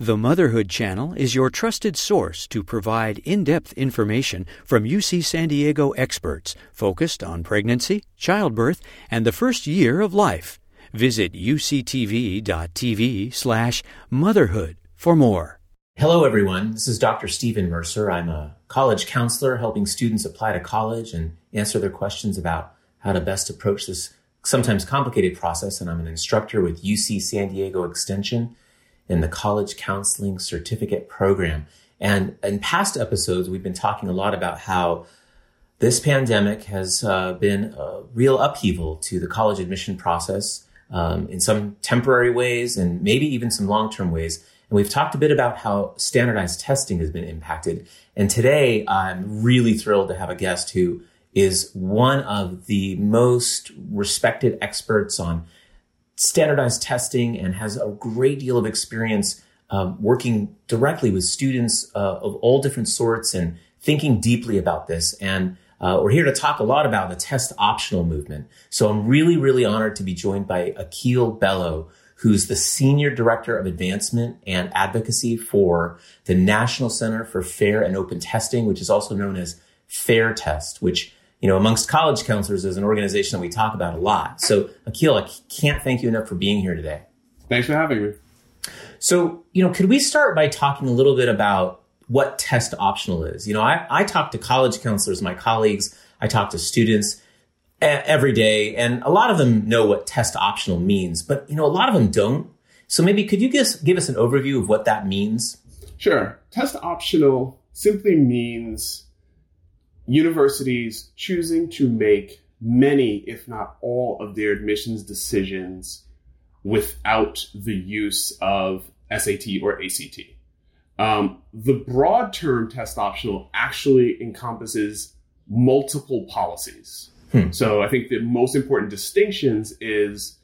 The Motherhood Channel is your trusted source to provide in depth information from UC San Diego experts focused on pregnancy, childbirth, and the first year of life. Visit uctv.tv slash motherhood for more. Hello, everyone. This is Dr. Stephen Mercer. I'm a college counselor helping students apply to college and answer their questions about how to best approach this sometimes complicated process. And I'm an instructor with UC San Diego Extension in the College Counseling Certificate Program. And in past episodes, we've been talking a lot about how this pandemic has uh, been a real upheaval to the college admission process um, in some temporary ways and maybe even some long term ways. And we've talked a bit about how standardized testing has been impacted. And today, I'm really thrilled to have a guest who is one of the most respected experts on standardized testing and has a great deal of experience um, working directly with students uh, of all different sorts and thinking deeply about this. And uh, we're here to talk a lot about the test optional movement. So I'm really, really honored to be joined by Akil Bello, who's the Senior Director of Advancement and Advocacy for the National Center for Fair and Open Testing, which is also known as FAIR Test, which you know, amongst college counselors is an organization that we talk about a lot. So, Akil, I can't thank you enough for being here today. Thanks for having me. So, you know, could we start by talking a little bit about what test optional is? You know, I, I talk to college counselors, my colleagues, I talk to students every day, and a lot of them know what test optional means, but, you know, a lot of them don't. So maybe could you just give us an overview of what that means? Sure. Test optional simply means universities choosing to make many, if not all, of their admissions decisions without the use of SAT or ACT. Um, the broad term test optional actually encompasses multiple policies. Hmm. So I think the most important distinctions is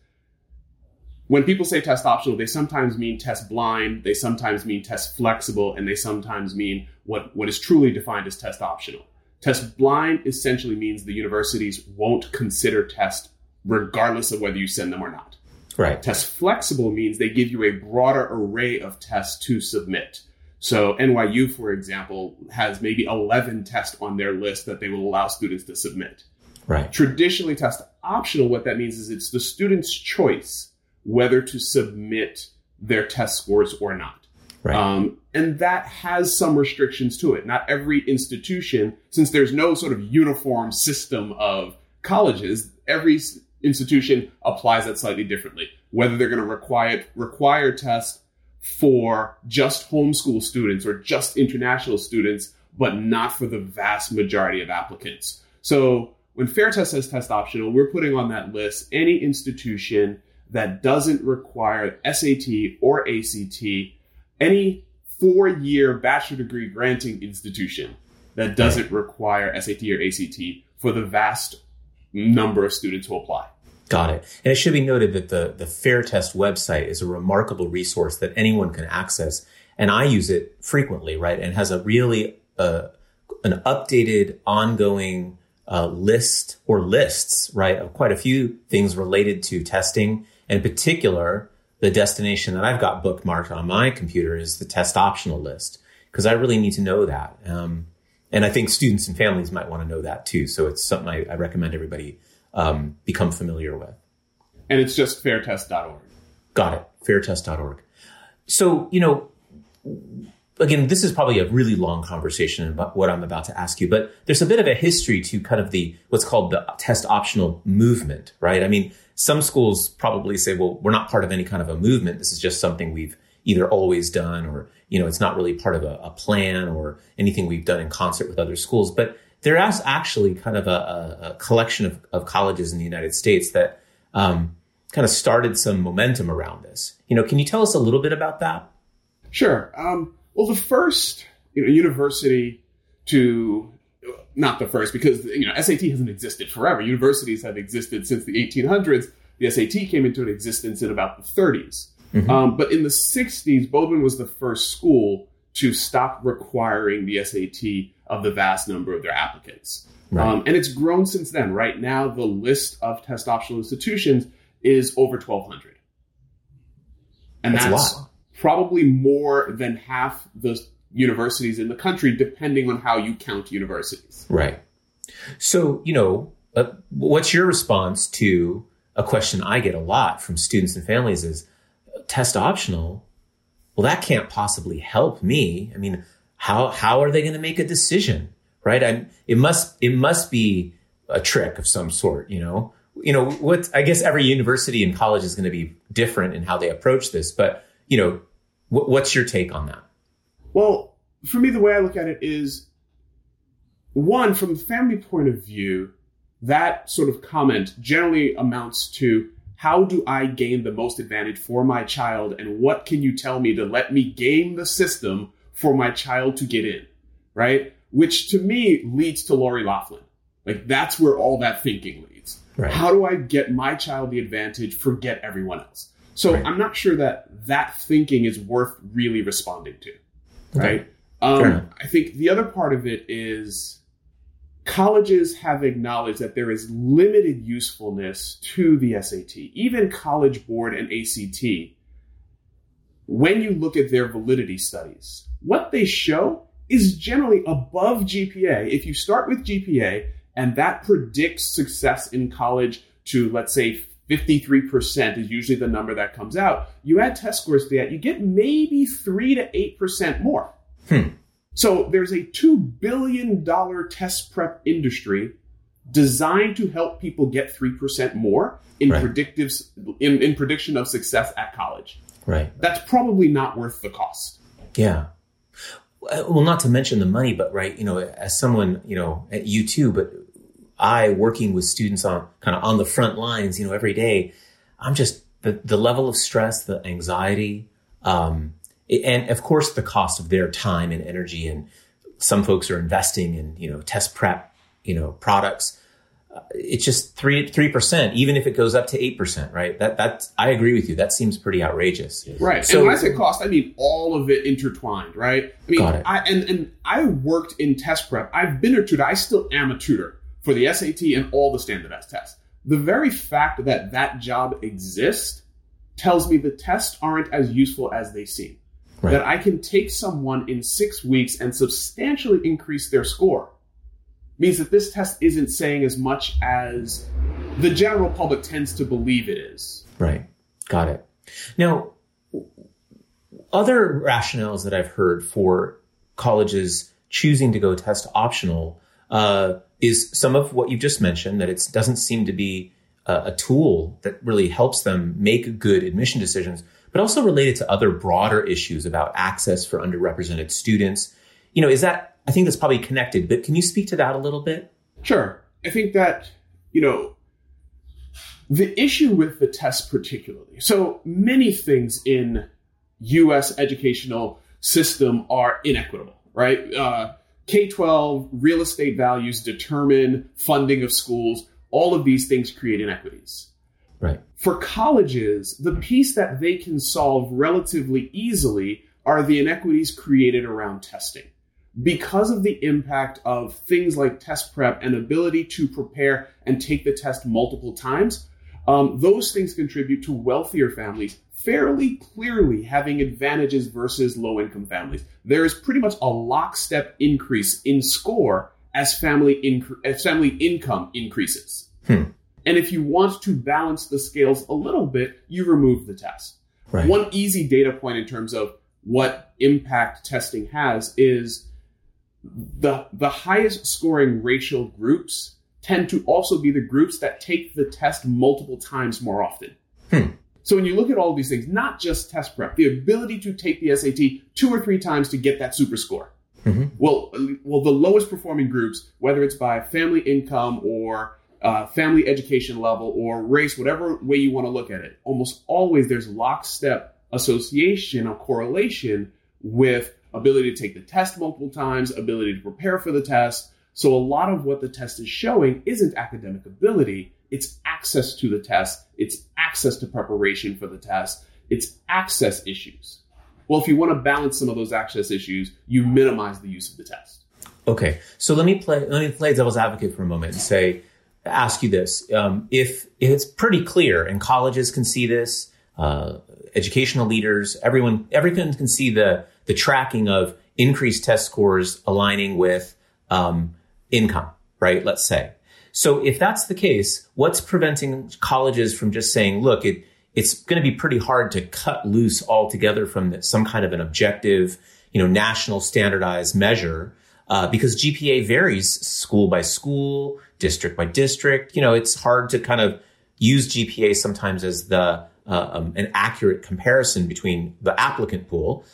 when people say test optional, they sometimes mean test blind, they sometimes mean test flexible, and they sometimes mean what, what is truly defined as test optional. Test blind essentially means the universities won't consider test regardless of whether you send them or not. Right. Test flexible means they give you a broader array of tests to submit. So NYU, for example, has maybe 11 tests on their list that they will allow students to submit. Right. Traditionally test optional, what that means is it's the student's choice whether to submit their test scores or not. Right. Um, and that has some restrictions to it. Not every institution, since there's no sort of uniform system of colleges, every institution applies that slightly differently. Whether they're going to require require tests for just homeschool students or just international students, but not for the vast majority of applicants. So when Fairtest says test optional, we're putting on that list any institution that doesn't require SAT or ACT any four year bachelor degree granting institution that doesn't require SAT or ACT for the vast number of students who apply. Got it. And it should be noted that the, the Fair Test website is a remarkable resource that anyone can access. And I use it frequently, right? And has a really, uh, an updated, ongoing uh, list or lists, right, of quite a few things related to testing. In particular, the destination that I've got bookmarked on my computer is the test optional list because I really need to know that. Um, and I think students and families might want to know that too. So it's something I, I recommend everybody um, become familiar with. And it's just fairtest.org. Got it. Fairtest.org. So, you know, again, this is probably a really long conversation about what I'm about to ask you, but there's a bit of a history to kind of the what's called the test optional movement, right? I mean, some schools probably say, well, we're not part of any kind of a movement. This is just something we've either always done or, you know, it's not really part of a, a plan or anything we've done in concert with other schools. But there is actually kind of a, a collection of, of, colleges in the United States that um, kind of started some momentum around this. You know, can you tell us a little bit about that? Sure. Um, well, the first you know, university to not the first because you know SAT hasn't existed forever. Universities have existed since the 1800s. The SAT came into existence in about the 30s. Mm-hmm. Um, but in the 60s, Bowdoin was the first school to stop requiring the SAT of the vast number of their applicants. Right. Um, and it's grown since then. Right now, the list of test optional institutions is over 1,200. And that's, that's probably more than half the universities in the country, depending on how you count universities. Right. So, you know, uh, what's your response to a question I get a lot from students and families is test optional. Well, that can't possibly help me. I mean, how, how are they going to make a decision? Right. I'm, it must, it must be a trick of some sort, you know, you know, what, I guess every university and college is going to be different in how they approach this, but, you know, what, what's your take on that? Well, for me, the way I look at it is one, from the family point of view, that sort of comment generally amounts to how do I gain the most advantage for my child and what can you tell me to let me game the system for my child to get in, right? Which to me leads to Lori Loughlin. Like that's where all that thinking leads. Right. How do I get my child the advantage, forget everyone else? So right. I'm not sure that that thinking is worth really responding to, right? Um, I think the other part of it is colleges have acknowledged that there is limited usefulness to the SAT, even College Board and ACT. When you look at their validity studies, what they show is generally above GPA. If you start with GPA and that predicts success in college to, let's say, 53% is usually the number that comes out, you add test scores to that, you get maybe 3 to 8% more. Hmm. So there's a $2 billion test prep industry designed to help people get 3% more in right. predictive in, in prediction of success at college. Right. That's probably not worth the cost. Yeah. Well, not to mention the money, but right, you know, as someone, you know, at you too, but I working with students on kind of on the front lines, you know, every day, I'm just the, the level of stress, the anxiety, um, and of course the cost of their time and energy and some folks are investing in you know test prep you know products. Uh, it's just three three percent even if it goes up to eight percent right? That that i agree with you. That seems pretty outrageous. Right. So and when i say cost i mean all of it intertwined right? I mean i and and i worked in test prep. I've been a tutor. I still am a tutor for the sat and all the standardized tests the very fact that that job exists tells me the tests aren't as useful as they seem right. that I can take someone in six weeks and substantially increase their score means that this test isn't saying as much as the general public tends to believe it is. Right. Got it. Now, other rationales that I've heard for colleges choosing to go test optional uh, is some of what you just mentioned that it doesn't seem to be a, a tool that really helps them make good admission decisions but also related to other broader issues about access for underrepresented students. You know, is that, I think that's probably connected, but can you speak to that a little bit? Sure. I think that, you know, the issue with the test particularly, so many things in U.S. educational system are inequitable, right? Uh, K 12 real estate values determine funding of schools. All of these things create inequities. Right. For colleges, the piece that they can solve relatively easily are the inequities created around testing. Because of the impact of things like test prep and ability to prepare and take the test multiple times, um, those things contribute to wealthier families fairly clearly having advantages versus low income families. There is pretty much a lockstep increase in score as family, inc- as family income increases. Hmm. And if you want to balance the scales a little bit, you remove the test. Right. One easy data point in terms of what impact testing has is the the highest scoring racial groups tend to also be the groups that take the test multiple times more often. Hmm. So when you look at all these things, not just test prep, the ability to take the SAT two or three times to get that super score. Mm-hmm. Well, well, the lowest performing groups, whether it's by family income or uh, family education level or race, whatever way you want to look at it, almost always there's lockstep association or correlation with ability to take the test multiple times, ability to prepare for the test. So a lot of what the test is showing isn't academic ability, it's access to the test, it's access to preparation for the test, it's access issues. Well, if you want to balance some of those access issues, you minimize the use of the test. Okay, so let me play let me play devil's advocate for a moment and say ask you this: um, if, if it's pretty clear, and colleges can see this, uh, educational leaders, everyone, everyone can see the the tracking of increased test scores aligning with um, income, right? Let's say. So if that's the case, what's preventing colleges from just saying, look, it, it's going to be pretty hard to cut loose altogether from some kind of an objective, you know, national standardized measure, uh, because GPA varies school by school, district by district. You know, it's hard to kind of use GPA sometimes as the uh, um, an accurate comparison between the applicant pool.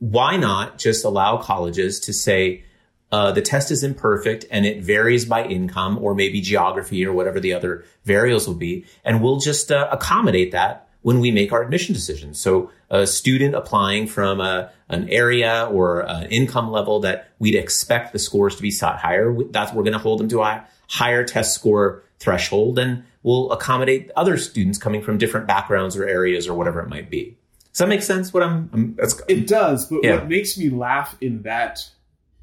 Why not just allow colleges to say, uh, the test is imperfect and it varies by income or maybe geography or whatever the other variables will be. And we'll just uh, accommodate that when we make our admission decisions. So a student applying from a, an area or an income level that we'd expect the scores to be sought higher, that's we're going to hold them to a higher test score threshold and we'll accommodate other students coming from different backgrounds or areas or whatever it might be. Does that make sense? What I'm, I'm it does, but yeah. what makes me laugh in that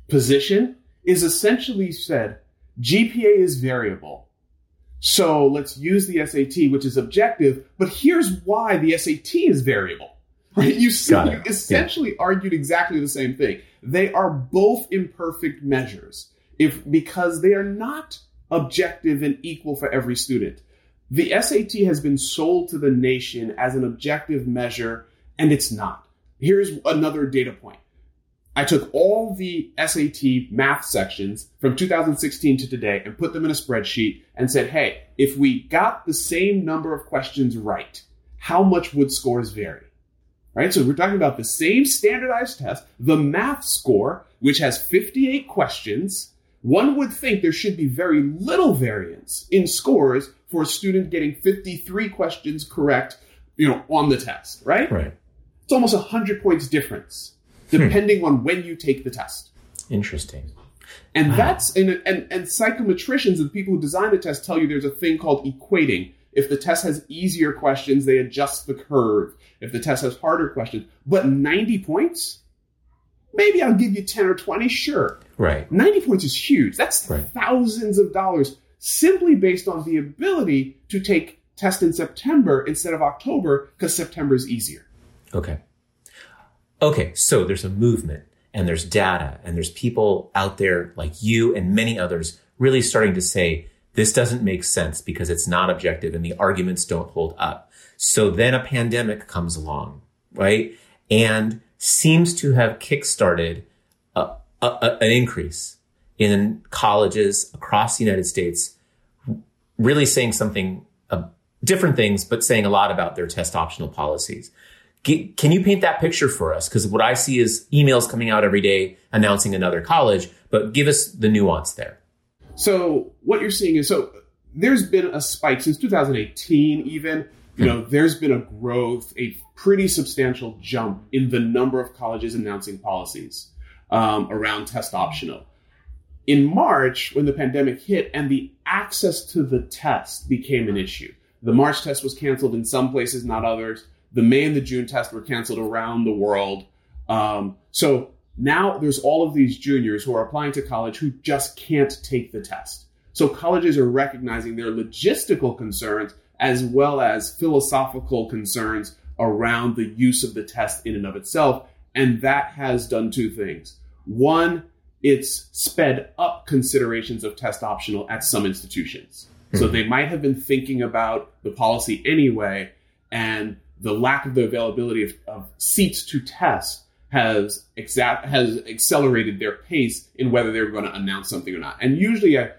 position is essentially said GPA is variable. So let's use the SAT, which is objective, but here's why the SAT is variable. Right? You, see, you essentially yeah. argued exactly the same thing. They are both imperfect measures if because they are not objective and equal for every student. The SAT has been sold to the nation as an objective measure, and it's not. Here's another data point. I took all the SAT math sections from 2016 to today and put them in a spreadsheet and said, hey, if we got the same number of questions right, how much would scores vary? Right? So we're talking about the same standardized test, the math score, which has 58 questions. One would think there should be very little variance in scores for a student getting 53 questions correct, you know, on the test, right? Right. It's almost 100 points difference. Depending hmm. on when you take the test. Interesting. And wow. that's and, and and psychometricians and people who design the test tell you there's a thing called equating. If the test has easier questions, they adjust the curve. If the test has harder questions, but 90 points, maybe I'll give you 10 or 20, sure. Right. 90 points is huge. That's right. thousands of dollars simply based on the ability to take test in September instead of October because September is easier. Okay okay, so there's a movement and there's data and there's people out there like you and many others really starting to say, this doesn't make sense because it's not objective and the arguments don't hold up. So then a pandemic comes along, right? And seems to have kickstarted a, a, a, an increase in colleges across the United States, really saying something, uh, different things, but saying a lot about their test optional policies. Can you paint that picture for us? Because what I see is emails coming out every day announcing another college, but give us the nuance there. So what you're seeing is so there's been a spike since 2018, even. You know, there's been a growth, a pretty substantial jump in the number of colleges announcing policies um, around test optional. In March, when the pandemic hit and the access to the test became an issue, the March test was canceled in some places, not others the May and the June test were canceled around the world. Um, so now there's all of these juniors who are applying to college who just can't take the test. So colleges are recognizing their logistical concerns as well as philosophical concerns around the use of the test in and of itself. And that has done two things. One, it's sped up considerations of test optional at some institutions. Mm-hmm. So hmm. they might have been thinking about the policy anyway, and the lack of the availability of, of seats to test has exact has accelerated their pace in whether they're going to announce something or not. And usually, I,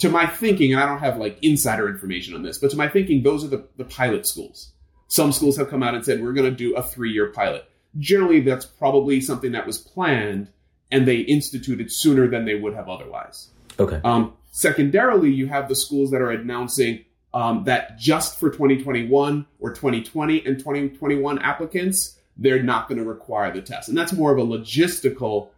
to my thinking, and I don't have like insider information on this, but to my thinking, those are the, the pilot schools. Some schools have come out and said we're going to do a three year pilot. Generally, that's probably something that was planned and they instituted sooner than they would have otherwise. Okay. Um, secondarily, you have the schools that are announcing um, that just for 2021 or 2020 and 2021 applicants, they're not going to require the test. And that's more of a logistical.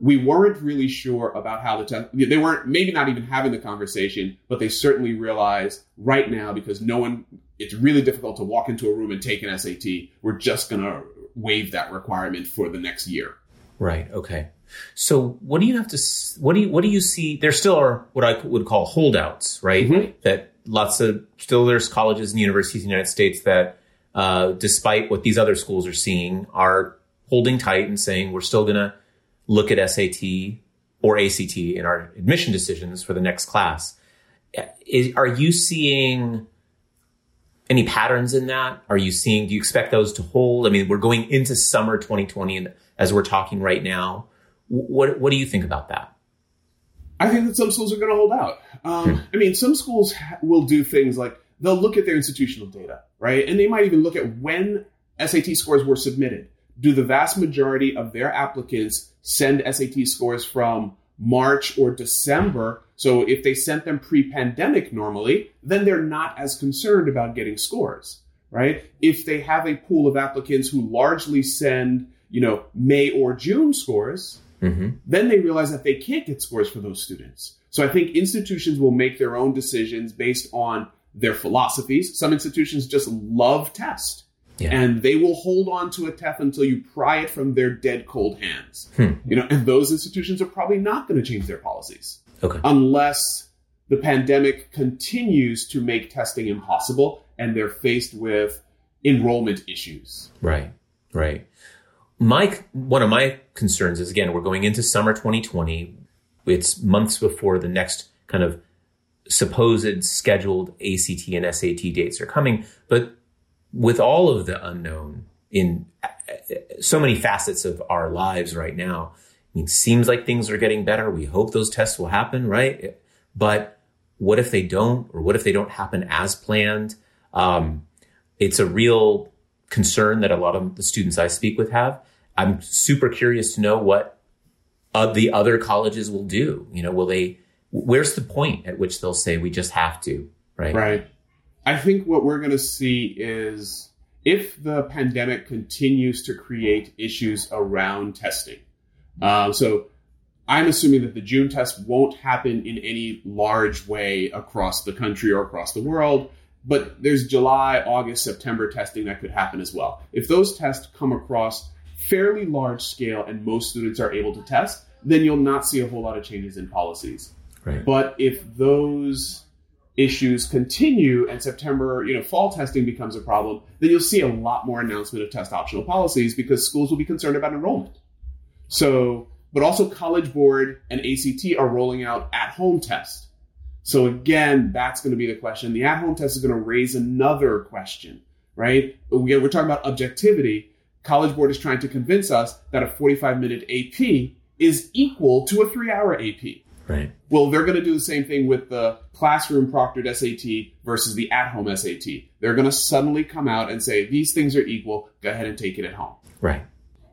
We weren't really sure about how the test, they weren't maybe not even having the conversation, but they certainly realized right now because no one, it's really difficult to walk into a room and take an SAT. We're just going to waive that requirement for the next year. Right. Okay. So what do you have to, what do you, what do you see? There still are what I would call holdouts, right? Mm-hmm. That lots of still there's colleges and universities in the United States that uh, despite what these other schools are seeing, are holding tight and saying we're still going to look at SAT or ACT in our admission decisions for the next class. Is, are you seeing any patterns in that? Are you seeing, do you expect those to hold? I mean, we're going into summer 2020 and as we're talking right now. What, what do you think about that? I think that some schools are going to hold out. Um, hmm. I mean, some schools ha- will do things like they'll look at their institutional data, right? And they might even look at when SAT scores were submitted. Do the vast majority of their applicants send SAT scores from March or December? So if they sent them pre pandemic normally, then they're not as concerned about getting scores, right? If they have a pool of applicants who largely send, you know, May or June scores, mm-hmm. then they realize that they can't get scores for those students. So I think institutions will make their own decisions based on their philosophies. Some institutions just love test. Yeah. And they will hold on to a test until you pry it from their dead cold hands. Hmm. You know, and those institutions are probably not going to change their policies. Okay. Unless the pandemic continues to make testing impossible and they're faced with enrollment issues. Right. Right. My one of my concerns is again, we're going into summer 2020. It's months before the next kind of supposed scheduled ACT and SAT dates are coming. But with all of the unknown in so many facets of our lives right now, I mean, seems like things are getting better. We hope those tests will happen, right? But what if they don't, or what if they don't happen as planned? Um, it's a real concern that a lot of the students I speak with have. I'm super curious to know what uh, the other colleges will do. You know, will they where's the point at which they'll say we just have to, right? Right. I think what we're going to see is if the pandemic continues to create issues around testing. Uh, so I'm assuming that the June test won't happen in any large way across the country or across the world, but there's July, August, September testing that could happen as well. If those tests come across fairly large scale and most students are able to test, then you'll not see a whole lot of changes in policies. Right. But if those issues continue and September, you know, fall testing becomes a problem, then you'll see a lot more announcement of test optional policies because schools will be concerned about enrollment. So, but also College Board and ACT are rolling out at home test. So again, that's going to be the question. The at home test is going to raise another question, right? We're talking about objectivity. College Board is trying to convince us that a 45 minute AP is equal to a three hour AP. Right. Well, they're going to do the same thing with the classroom proctored SAT versus the at home SAT. They're going to suddenly come out and say, these things are equal. Go ahead and take it at home. Right.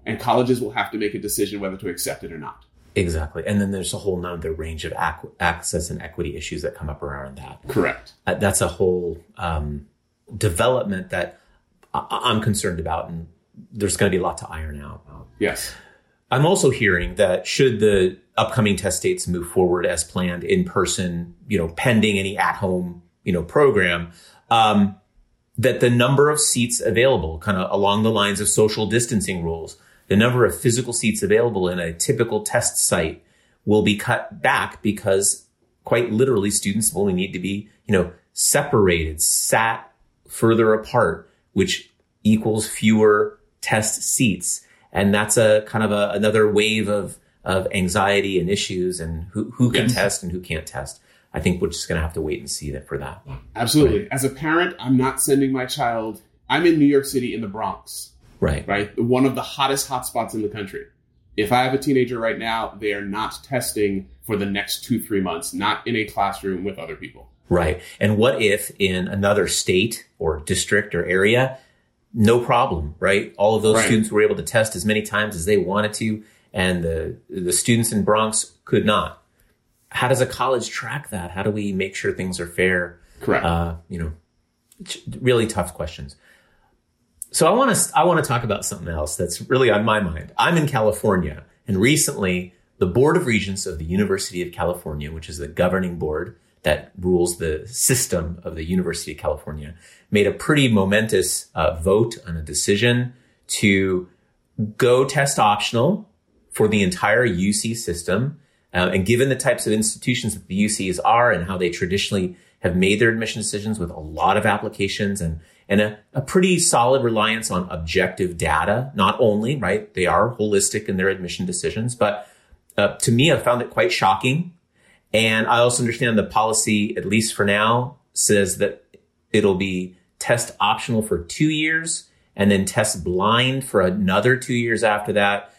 And colleges will have to make a decision whether to accept it or not. Exactly. And then there's a whole nother range of ac- access and equity issues that come up around that. Correct. Uh, that's a whole um, development that I- I'm concerned about. And there's going to be a lot to iron out. Yes. I'm also hearing that should the upcoming test dates move forward as planned in person, you know, pending any at home, you know, program, um, that the number of seats available, kind of along the lines of social distancing rules, the number of physical seats available in a typical test site will be cut back because quite literally students only need to be, you know, separated, sat further apart, which equals fewer test seats. And that's a kind of a, another wave of of anxiety and issues and who, who can yes. test and who can't test. I think we're just going to have to wait and see that for that. Absolutely. Right. As a parent, I'm not sending my child. I'm in New York City in the Bronx. Right. Right. One of the hottest hotspots in the country. If I have a teenager right now, they are not testing for the next two, three months, not in a classroom with other people. Right. And what if in another state or district or area, no problem, right? All of those right. students were able to test as many times as they wanted to and the the students in Bronx could not. How does a college track that? How do we make sure things are fair? Correct. Uh, you know, really tough questions. So I want to I want to talk about something else that's really on my mind. I'm in California, and recently the Board of Regents of the University of California, which is the governing board that rules the system of the University of California, made a pretty momentous uh, vote on a decision to go test optional for the entire UC system. Uh, and given the types of institutions that the UCs are and how they traditionally have made their admission decisions with a lot of applications and, and a, a pretty solid reliance on objective data. Not only, right, they are holistic in their admission decisions, but uh, to me, I found it quite shocking. And I also understand the policy, at least for now, says that it'll be test optional for two years and then test blind for another two years after that,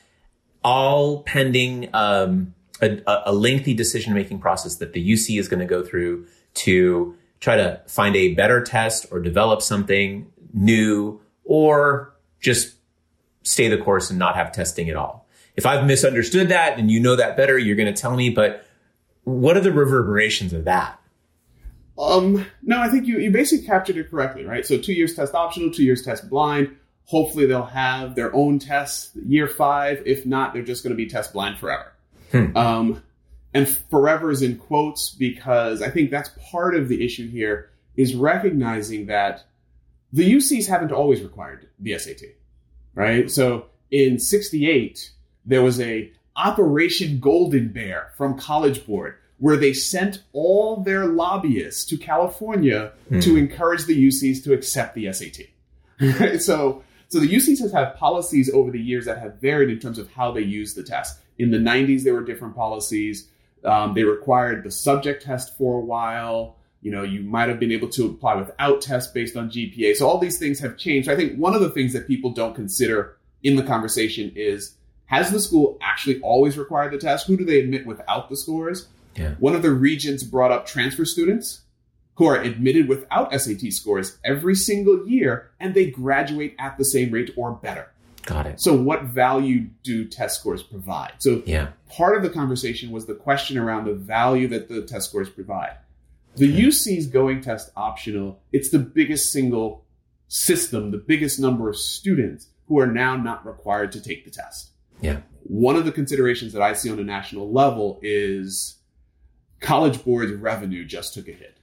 all pending um, a, a lengthy decision making process that the UC is going to go through to try to find a better test or develop something new or just stay the course and not have testing at all. If I've misunderstood that and you know that better, you're going to tell me, but what are the reverberations of that? Um, no, I think you, you basically captured it correctly, right? So two years test optional, two years test blind. Hopefully they'll have their own tests year five. If not, they're just going to be test blind forever. Hmm. Um, and forever is in quotes because I think that's part of the issue here is recognizing that the UCs haven't always required the SAT, right? So in 68, there was a Operation Golden Bear from College Board where they sent all their lobbyists to California mm. to encourage the UCs to accept the SAT. so, so the UCs has had policies over the years that have varied in terms of how they use the test. In the 90s, there were different policies. Um, they required the subject test for a while. You know, you might have been able to apply without tests based on GPA. So all these things have changed. I think one of the things that people don't consider in the conversation is has the school actually always required the test? Who do they admit without the scores? Yeah. One of the regents brought up transfer students who are admitted without SAT scores every single year and they graduate at the same rate or better. Got it. So, what value do test scores provide? So, yeah. part of the conversation was the question around the value that the test scores provide. The okay. UC's going test optional, it's the biggest single system, the biggest number of students who are now not required to take the test. Yeah. One of the considerations that I see on a national level is College Board's revenue just took a hit.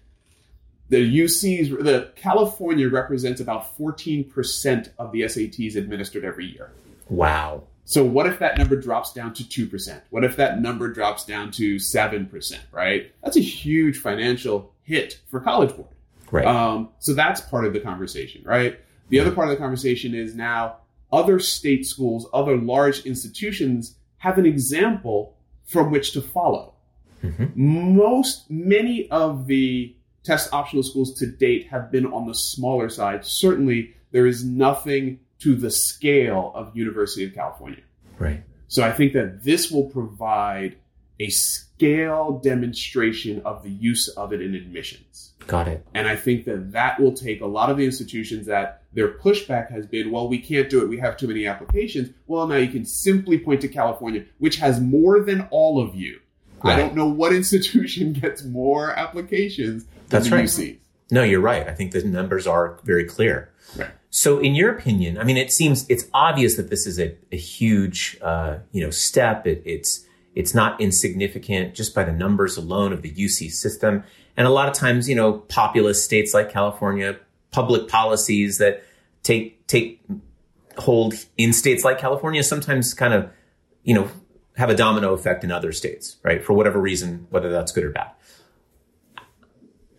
The UC's, the California represents about 14% of the SATs administered every year. Wow. So what if that number drops down to 2%? What if that number drops down to 7%, right? That's a huge financial hit for College Board. Right. Um, so that's part of the conversation, right? The other part of the conversation is now other state schools, other large institutions have an example from which to follow. Mm-hmm. Most, many of the test optional schools to date have been on the smaller side. Certainly, there is nothing to the scale of University of California. Right. So I think that this will provide a scale demonstration of the use of it in admissions. Got it. And I think that that will take a lot of the institutions that their pushback has been, well, we can't do it. We have too many applications. Well, now you can simply point to California, which has more than all of you. Right. I don't know what institution gets more applications than That's right. UCs. No, you're right. I think the numbers are very clear. Right. So, in your opinion, I mean, it seems it's obvious that this is a, a huge, uh, you know, step. It, it's it's not insignificant just by the numbers alone of the UC system. And a lot of times, you know, populous states like California, public policies that take take hold in states like California sometimes kind of, you know, have a domino effect in other states, right? For whatever reason, whether that's good or bad.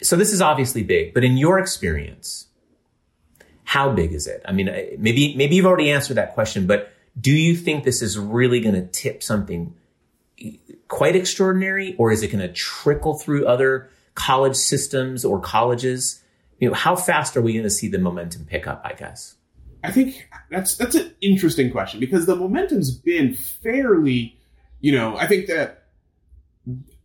So this is obviously big, but in your experience, how big is it? I mean, maybe maybe you've already answered that question, but do you think this is really going to tip something quite extraordinary, or is it going to trickle through other college systems or colleges? You know, how fast are we going to see the momentum pick up? I guess. I think that's that's an interesting question because the momentum's been fairly you know, I think that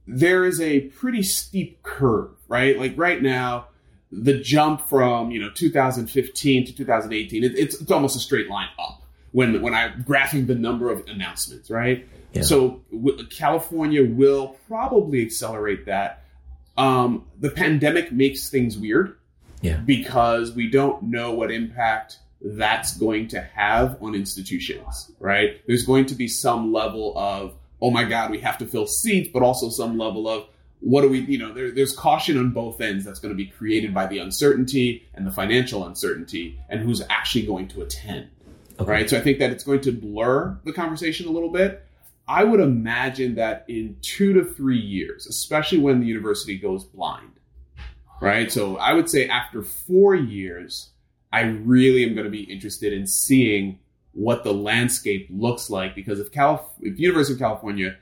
there is a pretty steep curve, right? Like right now, the jump from you know 2015 to 2018, it, it's, it's almost a straight line up when when I'm graphing the number of announcements, right? Yeah. So w- California will probably accelerate that. Um, the pandemic makes things weird, yeah, because we don't know what impact that's going to have on institutions, right? There's going to be some level of oh my God, we have to fill seats, but also some level of what do we, you know, there, there's caution on both ends that's going to be created by the uncertainty and the financial uncertainty and who's actually going to attend. Okay. Right. So I think that it's going to blur the conversation a little bit. I would imagine that in two to three years, especially when the university goes blind, right? So I would say after four years, I really am going to be interested in seeing what the landscape looks like because if Calif- if University of California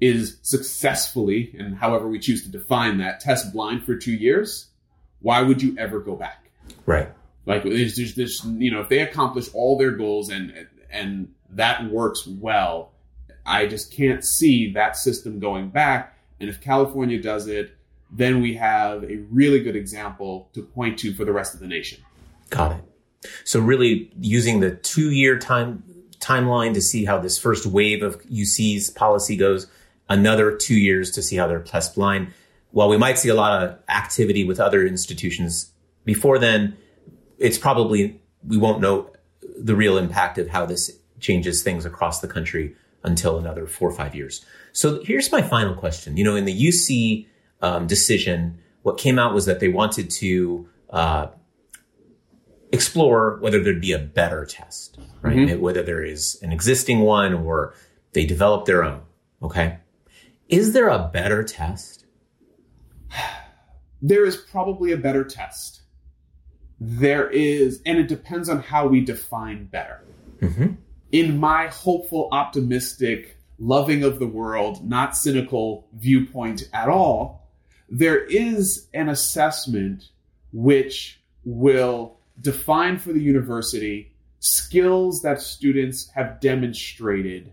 is successfully and however we choose to define that test blind for two years, why would you ever go back? Right. Like there's, there's this, you know, if they accomplish all their goals and and that works well, I just can't see that system going back. And if California does it, then we have a really good example to point to for the rest of the nation. Got it. So really using the two year time timeline to see how this first wave of UC's policy goes, another two years to see how they're test blind. While we might see a lot of activity with other institutions before then, it's probably we won't know the real impact of how this changes things across the country until another four or five years. So here's my final question. You know, in the UC um, decision, what came out was that they wanted to uh, explore whether there'd be a better test, right? Mm-hmm. Whether there is an existing one or they develop their own. Okay. Is there a better test? There is probably a better test. There is, and it depends on how we define better. Mm-hmm. In my hopeful, optimistic, loving of the world, not cynical viewpoint at all, there is an assessment which will define for the university skills that students have demonstrated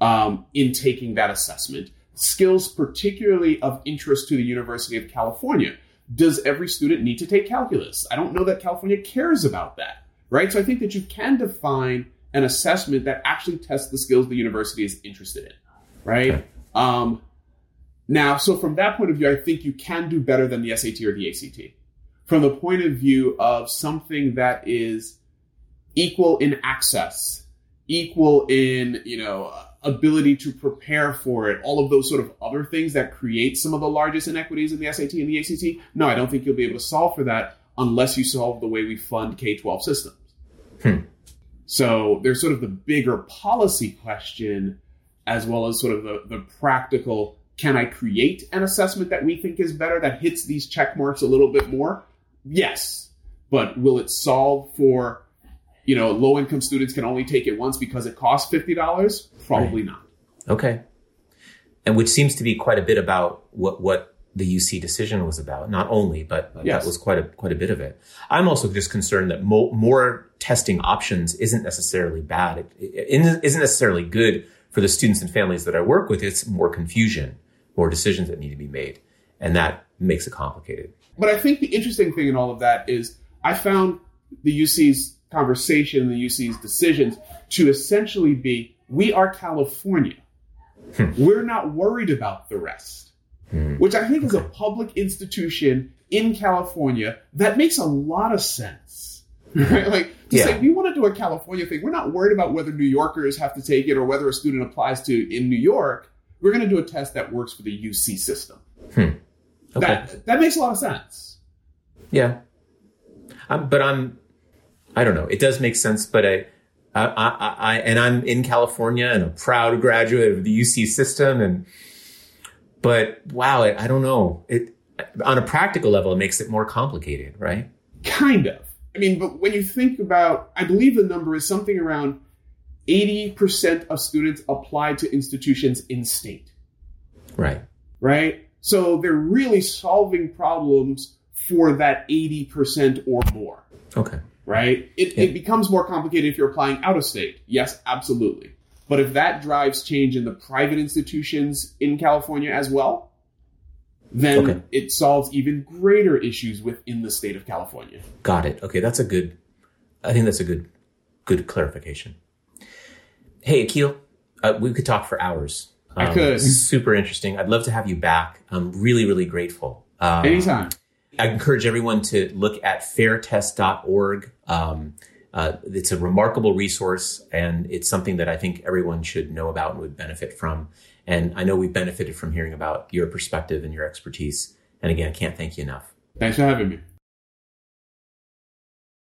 um, in taking that assessment, skills particularly of interest to the University of California. Does every student need to take calculus? I don't know that California cares about that, right? So I think that you can define an assessment that actually tests the skills the university is interested in, right? Okay. Um, now, so from that point of view, I think you can do better than the SAT or the ACT from the point of view of something that is equal in access, equal in, you know, ability to prepare for it, all of those sort of other things that create some of the largest inequities in the SAT and the ACT. No, I don't think you'll be able to solve for that unless you solve the way we fund K 12 systems. Hmm. So there's sort of the bigger policy question as well as sort of the, the practical can I create an assessment that we think is better that hits these check marks a little bit more? Yes, but will it solve for you know low income students can only take it once because it costs fifty dollars? Probably right. not. Okay, and which seems to be quite a bit about what what the UC decision was about. Not only, but, yes. that was quite a quite a bit of it. I'm also just concerned that mo- more testing options isn't necessarily bad. It, it isn't necessarily good for the students and families that I work with. It's more confusion, more decisions that need to be made, and that makes it complicated. But I think the interesting thing in all of that is I found the UC's conversation, the UC's decisions to essentially be we are California. Hmm. We're not worried about the rest, hmm. which I think is a public institution in California that makes a lot of sense. Right? Like to yeah. say we want to do a California thing, we're not worried about whether New Yorkers have to take it or whether a student applies to in New York. We're going to do a test that works for the UC system. Hmm. Okay. That that makes a lot of sense. Yeah, um, but I'm I don't know. It does make sense, but I, I, I, I, and I'm in California and a proud graduate of the UC system, and but wow, I, I don't know. It on a practical level, it makes it more complicated, right? Kind of. I mean, but when you think about, I believe the number is something around 80% of students apply to institutions in state. Right. Right? So they're really solving problems for that 80% or more. Okay. Right? It, yeah. it becomes more complicated if you're applying out of state. Yes, absolutely. But if that drives change in the private institutions in California as well, then okay. it solves even greater issues within the state of California. Got it. Okay, that's a good I think that's a good good clarification. Hey Akil, uh, we could talk for hours. Um, I could. Super interesting. I'd love to have you back. I'm really, really grateful. Um, Anytime. I encourage everyone to look at fairtest.org. Um, uh, it's a remarkable resource, and it's something that I think everyone should know about and would benefit from. And I know we've benefited from hearing about your perspective and your expertise. And again, I can't thank you enough. Thanks for having me.